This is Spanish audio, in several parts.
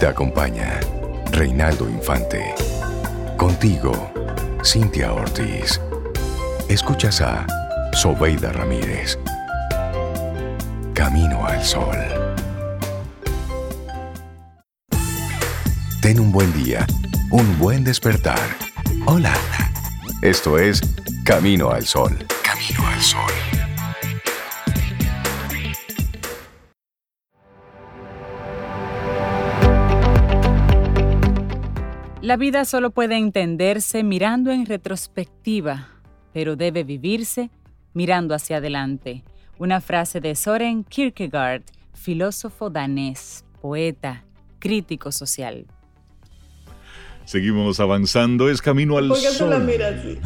Te acompaña Reinaldo Infante. Contigo, Cintia Ortiz. Escuchas a Sobeida Ramírez. Camino al Sol. Ten un buen día, un buen despertar. Hola. Esto es Camino al Sol. Camino al Sol. La vida solo puede entenderse mirando en retrospectiva, pero debe vivirse mirando hacia adelante. Una frase de Soren Kierkegaard, filósofo danés, poeta, crítico social. Seguimos avanzando, es camino al ¿Por qué se sol. la mira así?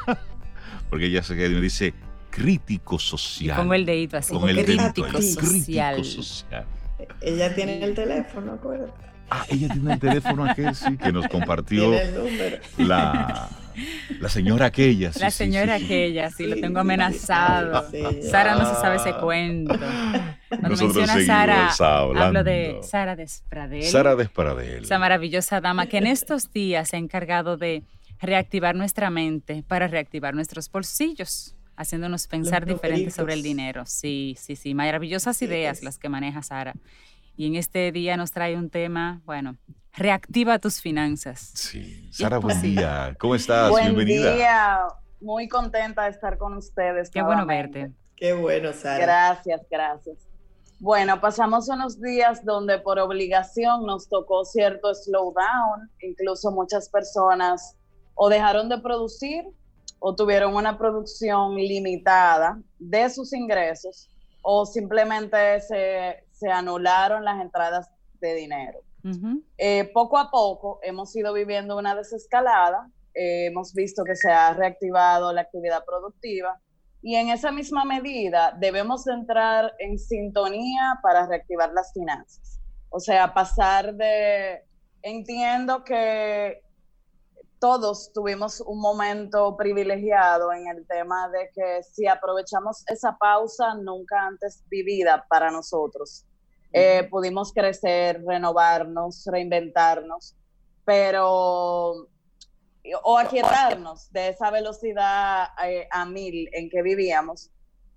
Porque ella se me dice crítico social. Pongo el dedito así. Con el crítico dedito social. Crítico social. Ella tiene el teléfono, acuérdate. Ah, ella tiene el teléfono aquel, sí, que nos compartió la, la señora aquella. sí, La señora sí, sí. aquella, sí, lo tengo amenazado. Sara no se sabe ese cuento. Cuando Nosotros menciona Sara, hablando. hablo de Sara Despradel. Sara Desparadel. esa maravillosa dama que en estos días se ha encargado de reactivar nuestra mente para reactivar nuestros bolsillos, haciéndonos pensar diferente sobre el dinero. Sí, sí, sí, maravillosas ideas las que maneja Sara. Y en este día nos trae un tema, bueno, reactiva tus finanzas. Sí. Sara, buen día. ¿Cómo estás? Buen Bienvenida. día, muy contenta de estar con ustedes. Qué bueno verte. Qué bueno, Sara. Gracias, gracias. Bueno, pasamos unos días donde por obligación nos tocó cierto slowdown, incluso muchas personas o dejaron de producir o tuvieron una producción limitada de sus ingresos o simplemente se, se anularon las entradas de dinero. Eh, poco a poco hemos ido viviendo una desescalada, eh, hemos visto que se ha reactivado la actividad productiva y en esa misma medida debemos de entrar en sintonía para reactivar las finanzas. O sea, pasar de, entiendo que todos tuvimos un momento privilegiado en el tema de que si aprovechamos esa pausa nunca antes vivida para nosotros, eh, pudimos crecer, renovarnos, reinventarnos, pero o aquietarnos de esa velocidad eh, a mil en que vivíamos.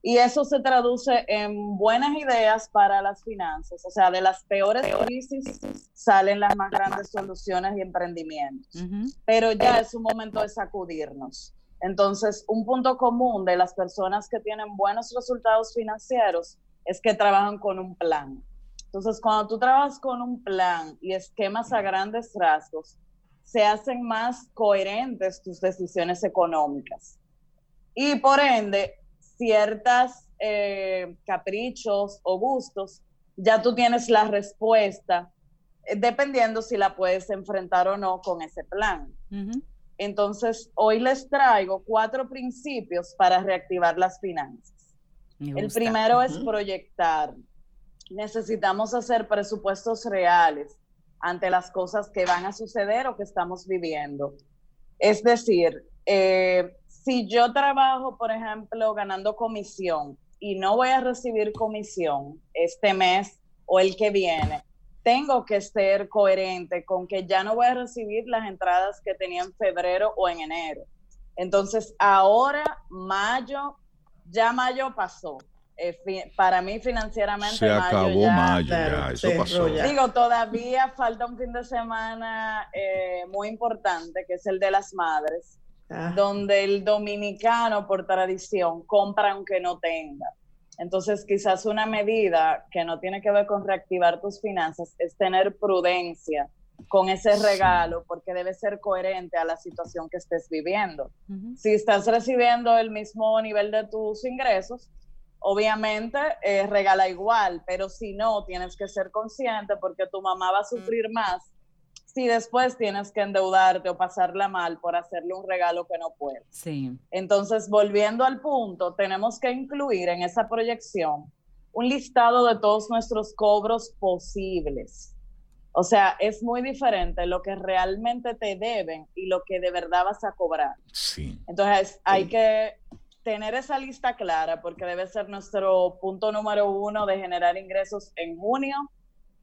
Y eso se traduce en buenas ideas para las finanzas. O sea, de las peores crisis salen las más grandes soluciones y emprendimientos Ujú. pero ya es un momento de sacudirnos. Entonces, un punto común de las personas que tienen buenos resultados financieros es que trabajan con un plan. Entonces, cuando tú trabajas con un plan y esquemas a grandes rasgos, se hacen más coherentes tus decisiones económicas. Y por ende, ciertas eh, caprichos o gustos, ya tú tienes la respuesta eh, dependiendo si la puedes enfrentar o no con ese plan. Entonces, hoy les traigo cuatro principios para reactivar las finanzas. El primero es proyectar. Necesitamos hacer presupuestos reales ante las cosas que van a suceder o que estamos viviendo. Es decir, eh, si yo trabajo, por ejemplo, ganando comisión y no voy a recibir comisión este mes o el que viene, tengo que ser coherente con que ya no voy a recibir las entradas que tenía en febrero o en enero. Entonces, ahora, mayo, ya mayo pasó. Eh, para mí financieramente Se mayo acabó ya- mayo, ya, eso pasó. ya. Digo, todavía falta un fin de semana eh, muy importante, que es el de las madres, Ah, donde el dominicano por tradición compra aunque no tenga. Entonces, quizás una medida que no tiene que ver con reactivar tus finanzas es tener prudencia con ese regalo, porque debe ser coherente a la situación que estés viviendo. Ujú. Si estás recibiendo el mismo nivel de tus ingresos, obviamente eh, regala igual, pero si no, tienes que ser consciente porque tu mamá va a sufrir más si después tienes que endeudarte o pasarla mal por hacerle un regalo que no puedes. Sí. Entonces, volviendo al punto, tenemos que incluir en esa proyección un listado de todos nuestros cobros posibles. O sea, es muy diferente lo que realmente te deben y lo que de verdad vas a cobrar. Sí. Entonces, hay que tener esa lista clara porque debe ser nuestro punto número uno de generar ingresos en junio,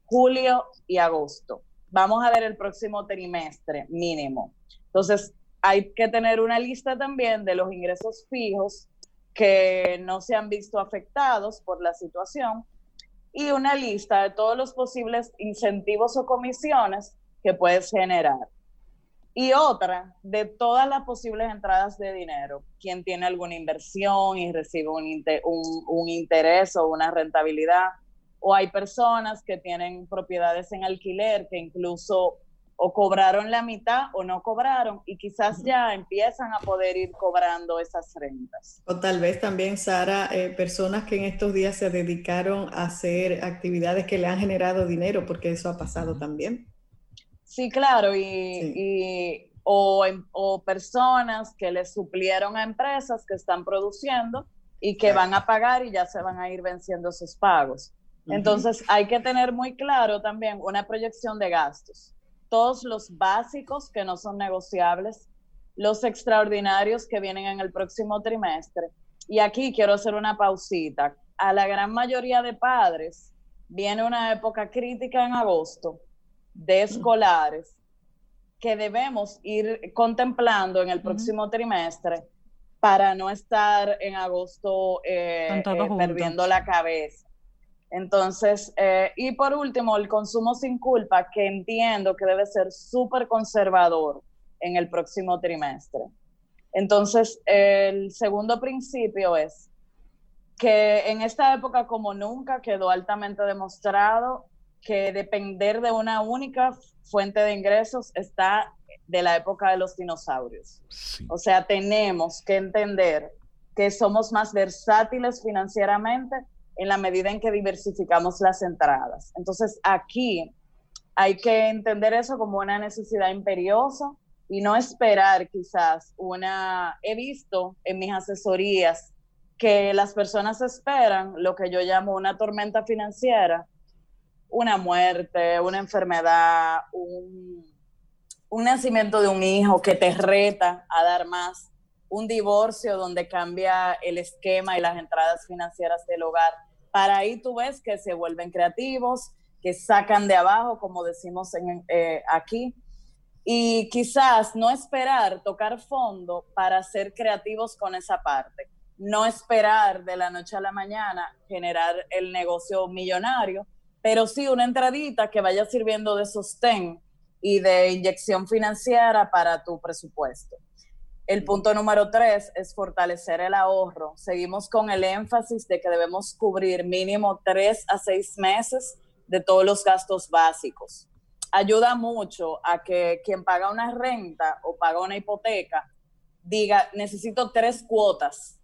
julio y agosto. Vamos a ver el próximo trimestre mínimo. Entonces, hay que tener una lista también de los ingresos fijos que no se han visto afectados por la situación y una lista de todos los posibles incentivos o comisiones que puedes generar. Y otra, de todas las posibles entradas de dinero, quien tiene alguna inversión y recibe un, un, interés o una rentabilidad, o hay personas que tienen propiedades en alquiler que incluso o cobraron la mitad o no cobraron y quizás ya empiezan a poder ir cobrando esas rentas. O tal vez también, Sara, eh, personas que en estos días se dedicaron a hacer actividades que le han generado dinero, porque eso ha pasado también. Sí, claro, y, o, o, personas que le suplieron a empresas que están produciendo y que van a pagar y ya se van a ir venciendo sus pagos. Entonces hay que tener muy claro también una proyección de gastos. Todos los básicos que no son negociables, los extraordinarios que vienen en el próximo trimestre. Y aquí quiero hacer una pausita. A la gran mayoría de padres viene una época crítica en agosto de escolares que debemos ir contemplando en el próximo trimestre para no estar en agosto eh, eh, perdiendo la cabeza. Entonces, eh, y por último, el consumo sin culpa, que entiendo que debe ser súper conservador en el próximo trimestre. Entonces, el segundo principio es que en esta época, como nunca, quedó altamente demostrado que depender de una única fuente de ingresos está de la época de los dinosaurios. O sea, tenemos que entender que somos más versátiles financieramente en la medida en que diversificamos las entradas. Entonces, aquí hay que entender eso como una necesidad imperiosa y no esperar quizás una... He visto en mis asesorías que las personas esperan lo que yo llamo una tormenta financiera una muerte, una enfermedad, un, nacimiento de un hijo que te reta a dar más, un divorcio donde cambia el esquema y las entradas financieras del hogar. Para ahí tú ves que se vuelven creativos, que sacan de abajo, como decimos eh, aquí, y quizás no esperar tocar fondo para ser creativos con esa parte. No esperar de la noche a la mañana generar el negocio millonario, pero sí una entradita que vaya sirviendo de sostén y de inyección financiera para tu presupuesto. El punto número tres es fortalecer el ahorro. Seguimos con el énfasis de que debemos cubrir mínimo tres a seis meses de todos los gastos básicos. Ayuda mucho a que quien paga una renta o paga una hipoteca diga, necesito tres cuotas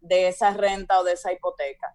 de esa renta o de esa hipoteca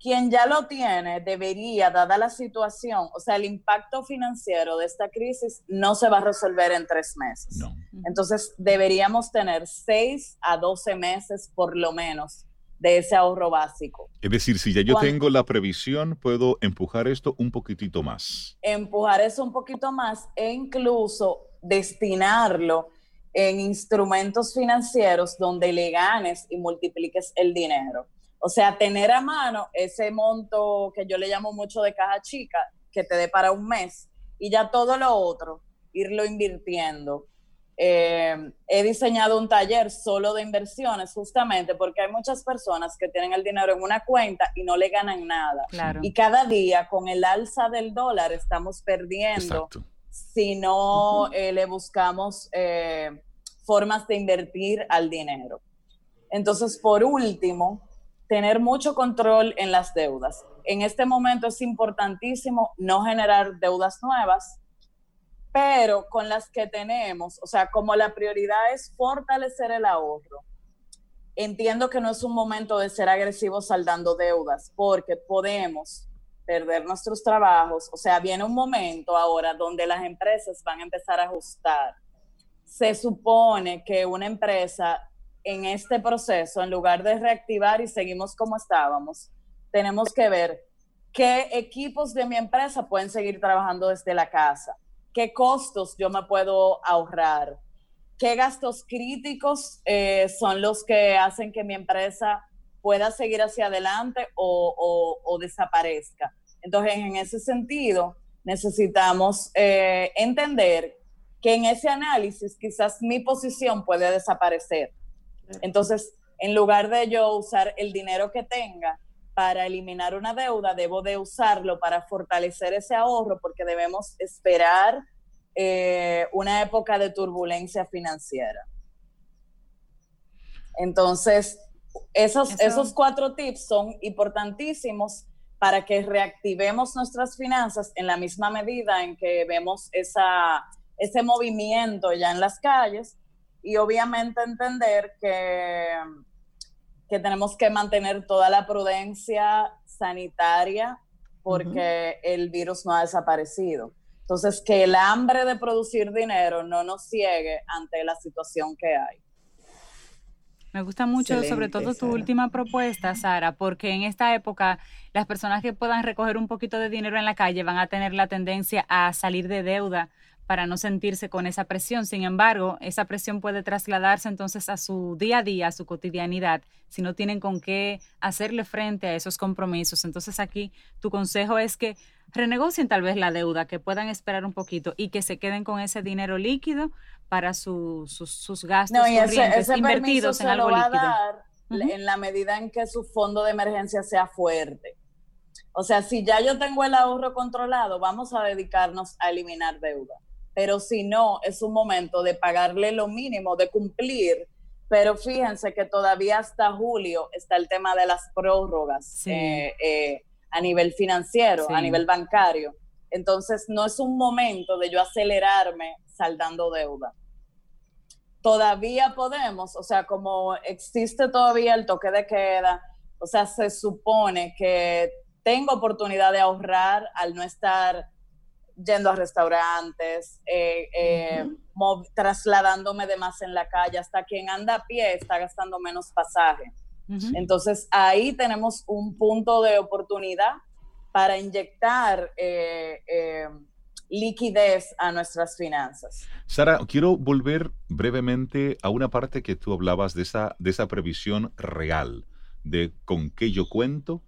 quien ya lo tiene debería, dada la situación, o sea, el impacto financiero de esta crisis no se va a resolver en tres meses. Entonces, deberíamos tener seis a doce meses por lo menos de ese ahorro básico. Es decir, si ya yo tengo la previsión, puedo empujar esto un poquitito más. Empujar eso un poquito más e incluso destinarlo en instrumentos financieros donde le ganes y multipliques el dinero. O sea, tener a mano ese monto que yo le llamo mucho de caja chica, que te dé para un mes, y ya todo lo otro, irlo invirtiendo. Eh, he diseñado un taller solo de inversiones justamente porque hay muchas personas que tienen el dinero en una cuenta y no le ganan nada. Y cada día con el alza del dólar estamos perdiendo si no eh, le buscamos eh, formas de invertir al dinero. Entonces, por último, tener mucho control en las deudas. En este momento es importantísimo no generar deudas nuevas, pero con las que tenemos, o sea, como la prioridad es fortalecer el ahorro, entiendo que no es un momento de ser agresivos saldando deudas, porque podemos perder nuestros trabajos. O sea, viene un momento ahora donde las empresas van a empezar a ajustar. Se supone que una empresa en este proceso, en lugar de reactivar y seguimos como estábamos, tenemos que ver qué equipos de mi empresa pueden seguir trabajando desde la casa, qué costos yo me puedo ahorrar, qué gastos críticos eh, son los que hacen que mi empresa pueda seguir hacia adelante o, desaparezca. Entonces, en ese sentido, necesitamos eh, entender que en ese análisis quizás mi posición puede desaparecer. Entonces, en lugar de yo usar el dinero que tenga para eliminar una deuda, debo de usarlo para fortalecer ese ahorro porque debemos esperar eh, una época de turbulencia financiera. Entonces, esos, esos cuatro tips son importantísimos para que reactivemos nuestras finanzas en la misma medida en que vemos esa, ese movimiento ya en las calles y obviamente entender que, que tenemos que mantener toda la prudencia sanitaria porque el virus no ha desaparecido. Entonces, que el hambre de producir dinero no nos ciegue ante la situación que hay. Me gusta mucho, sobre todo tu última propuesta, Sara, porque en esta época las personas que puedan recoger un poquito de dinero en la calle van a tener la tendencia a salir de deuda para no sentirse con esa presión. Sin embargo, esa presión puede trasladarse entonces a su día a día, a su cotidianidad, si no tienen con qué hacerle frente a esos compromisos. Entonces aquí tu consejo es que renegocien tal vez la deuda, que puedan esperar un poquito y que se queden con ese dinero líquido para sus gastos corrientes invertidos en algo líquido. En la medida en que su fondo de emergencia sea fuerte. O sea, si ya yo tengo el ahorro controlado, vamos a dedicarnos a eliminar deuda pero si no, es un momento de pagarle lo mínimo, de cumplir. Pero fíjense que todavía hasta julio está el tema de las prórrogas eh, eh, a nivel financiero, a nivel bancario. Entonces, no es un momento de yo acelerarme saldando deuda. Todavía podemos, o sea, como existe todavía el toque de queda, o sea, se supone que tengo oportunidad de ahorrar al no estar yendo a restaurantes, eh, eh, trasladándome de más en la calle, hasta quien anda a pie está gastando menos pasaje. Entonces ahí tenemos un punto de oportunidad para inyectar eh, liquidez a nuestras finanzas. Sara, quiero volver brevemente a una parte que tú hablabas de esa, de esa previsión real, de con qué yo cuento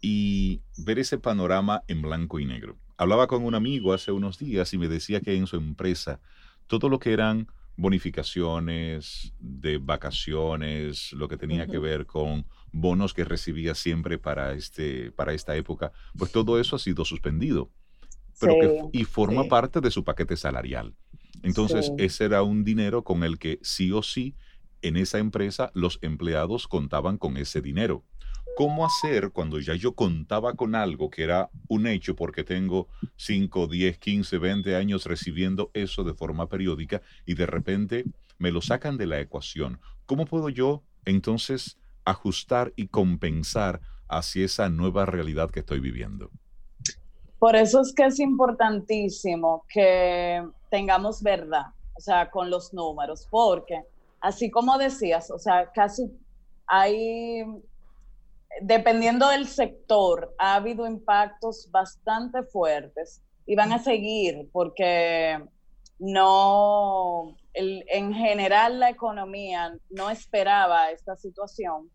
y ver ese panorama en blanco y negro. Hablaba con un amigo hace unos días y me decía que en su empresa todo lo que eran bonificaciones de vacaciones, lo que tenía que ver con bonos que recibía siempre para, este, para esta época, pues todo eso ha sido suspendido. Pero y forma parte de su paquete salarial. Entonces, ese era un dinero con el que sí o sí en esa empresa los empleados contaban con ese dinero cómo hacer cuando ya yo contaba con algo que era un hecho porque tengo 5, 10, 15, 20 años recibiendo eso de forma periódica y de repente me lo sacan de la ecuación. ¿Cómo puedo yo entonces ajustar y compensar hacia esa nueva realidad que estoy viviendo? Por eso es que es importantísimo que tengamos verdad, o sea, con los números, porque así como decías, o sea, casi hay dependiendo del sector, ha habido impactos bastante fuertes y van a seguir porque no, en general la economía no esperaba esta situación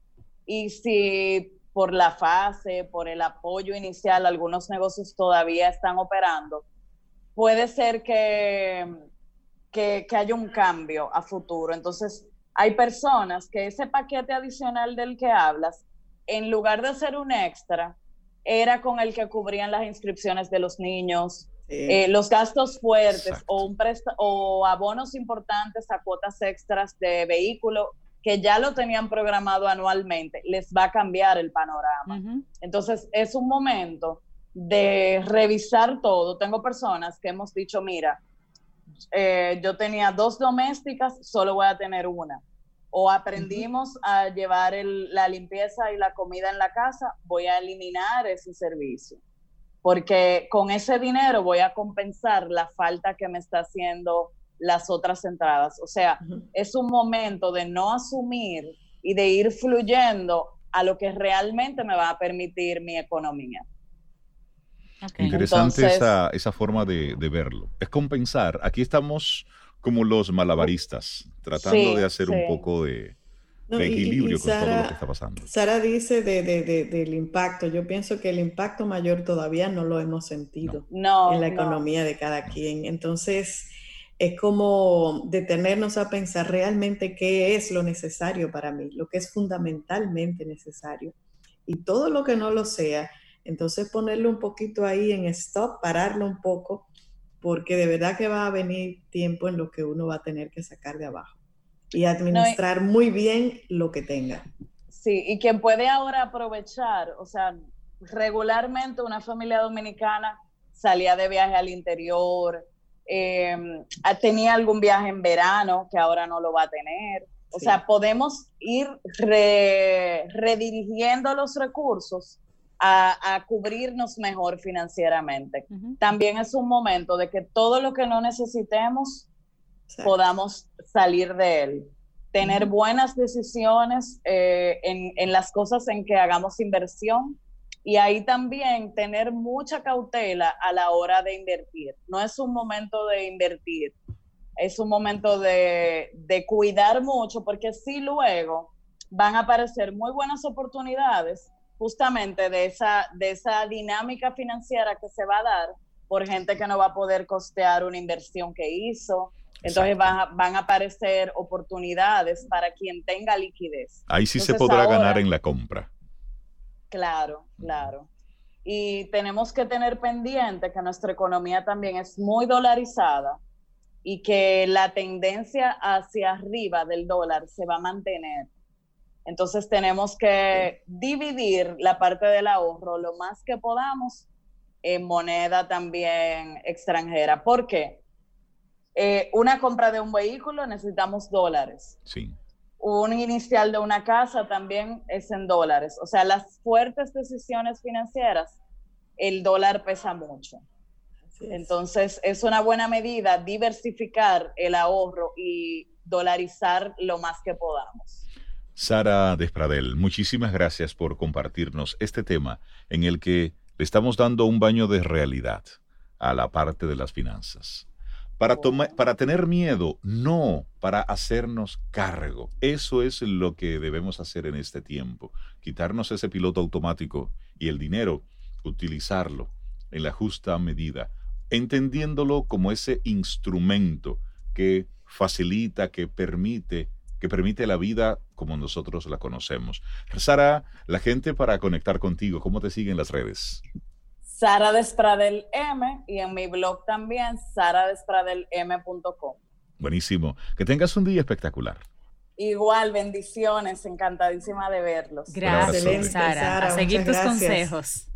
y si por la fase, por el apoyo inicial, algunos negocios todavía están operando, puede ser que, que, que haya un cambio a futuro. Entonces, hay personas que ese paquete adicional del que hablas en lugar de ser un extra, era con el que cubrían las inscripciones de los niños, eh, los gastos fuertes o, un o abonos importantes a cuotas extras de vehículo que ya lo tenían programado anualmente, les va a cambiar el panorama. Entonces, es un momento de revisar todo. Tengo personas que hemos dicho, mira, eh, yo tenía dos domésticas, solo voy a tener una o aprendimos a llevar la limpieza y la comida en la casa, voy a eliminar ese servicio. Porque con ese dinero voy a compensar la falta que me está haciendo las otras entradas. O sea, es un momento de no asumir y de ir fluyendo a lo que realmente me va a permitir mi economía. Interesante esa, esa, forma de, de, verlo. Es compensar. Aquí estamos como los malabaristas, tratando de hacer un poco de, de equilibrio con todo lo que está pasando. Sara dice de, del impacto. Yo pienso que el impacto mayor todavía no lo hemos sentido en la economía de cada quien. Entonces, es como detenernos a pensar realmente qué es lo necesario para mí, lo que es fundamentalmente necesario. Y todo lo que no lo sea, entonces ponerlo un poquito ahí en stop, pararlo un poco, porque de verdad que va a venir tiempo en lo que uno va a tener que sacar de abajo y administrar muy bien lo que tenga. Sí, y quien puede ahora aprovechar, o sea, regularmente una familia dominicana salía de viaje al interior, em, tenía algún viaje en verano que ahora no lo va a tener. O sea, podemos ir redirigiendo los recursos a, cubrirnos mejor financieramente. También es un momento de que todo lo que no necesitemos podamos salir de él. Tener buenas decisiones eh, en, en las cosas en que hagamos inversión y ahí también tener mucha cautela a la hora de invertir. No es un momento de invertir, es un momento de, de cuidar mucho porque si luego van a aparecer muy buenas oportunidades justamente de esa, de esa dinámica financiera que se va a dar por gente que no va a poder costear una inversión que hizo. Entonces van a, van a, aparecer oportunidades para quien tenga liquidez. Ahí sí se podrá ganar en la compra. Claro, claro. Y tenemos que tener pendiente que nuestra economía también es muy dolarizada y que la tendencia hacia arriba del dólar se va a mantener. Entonces tenemos que dividir la parte del ahorro lo más que podamos en moneda también extranjera. ¿Por qué? Eh, una compra de un vehículo necesitamos dólares. Sí. Un inicial de una casa también es en dólares. O sea, las fuertes decisiones financieras, el dólar pesa mucho. Entonces, es una buena medida diversificar el ahorro y dolarizar lo más que podamos. Sara Despradel, muchísimas gracias por compartirnos este tema en el que le estamos dando un baño de realidad a la parte de las finanzas. Para, para tener miedo, no para hacernos cargo. Eso es lo que debemos hacer en este tiempo. Quitarnos ese piloto automático y el dinero, utilizarlo en la justa medida, entendiéndolo como ese instrumento que facilita, que permite que permite la vida como nosotros la conocemos. Sara, la gente para conectar contigo, ¿cómo te siguen las redes? Sara Despradel M y en mi blog también, saradespradelm.com. Buenísimo. Que tengas un día espectacular. Igual, bendiciones, encantadísima de verlos. Gracias, Sara. A seguir tus consejos.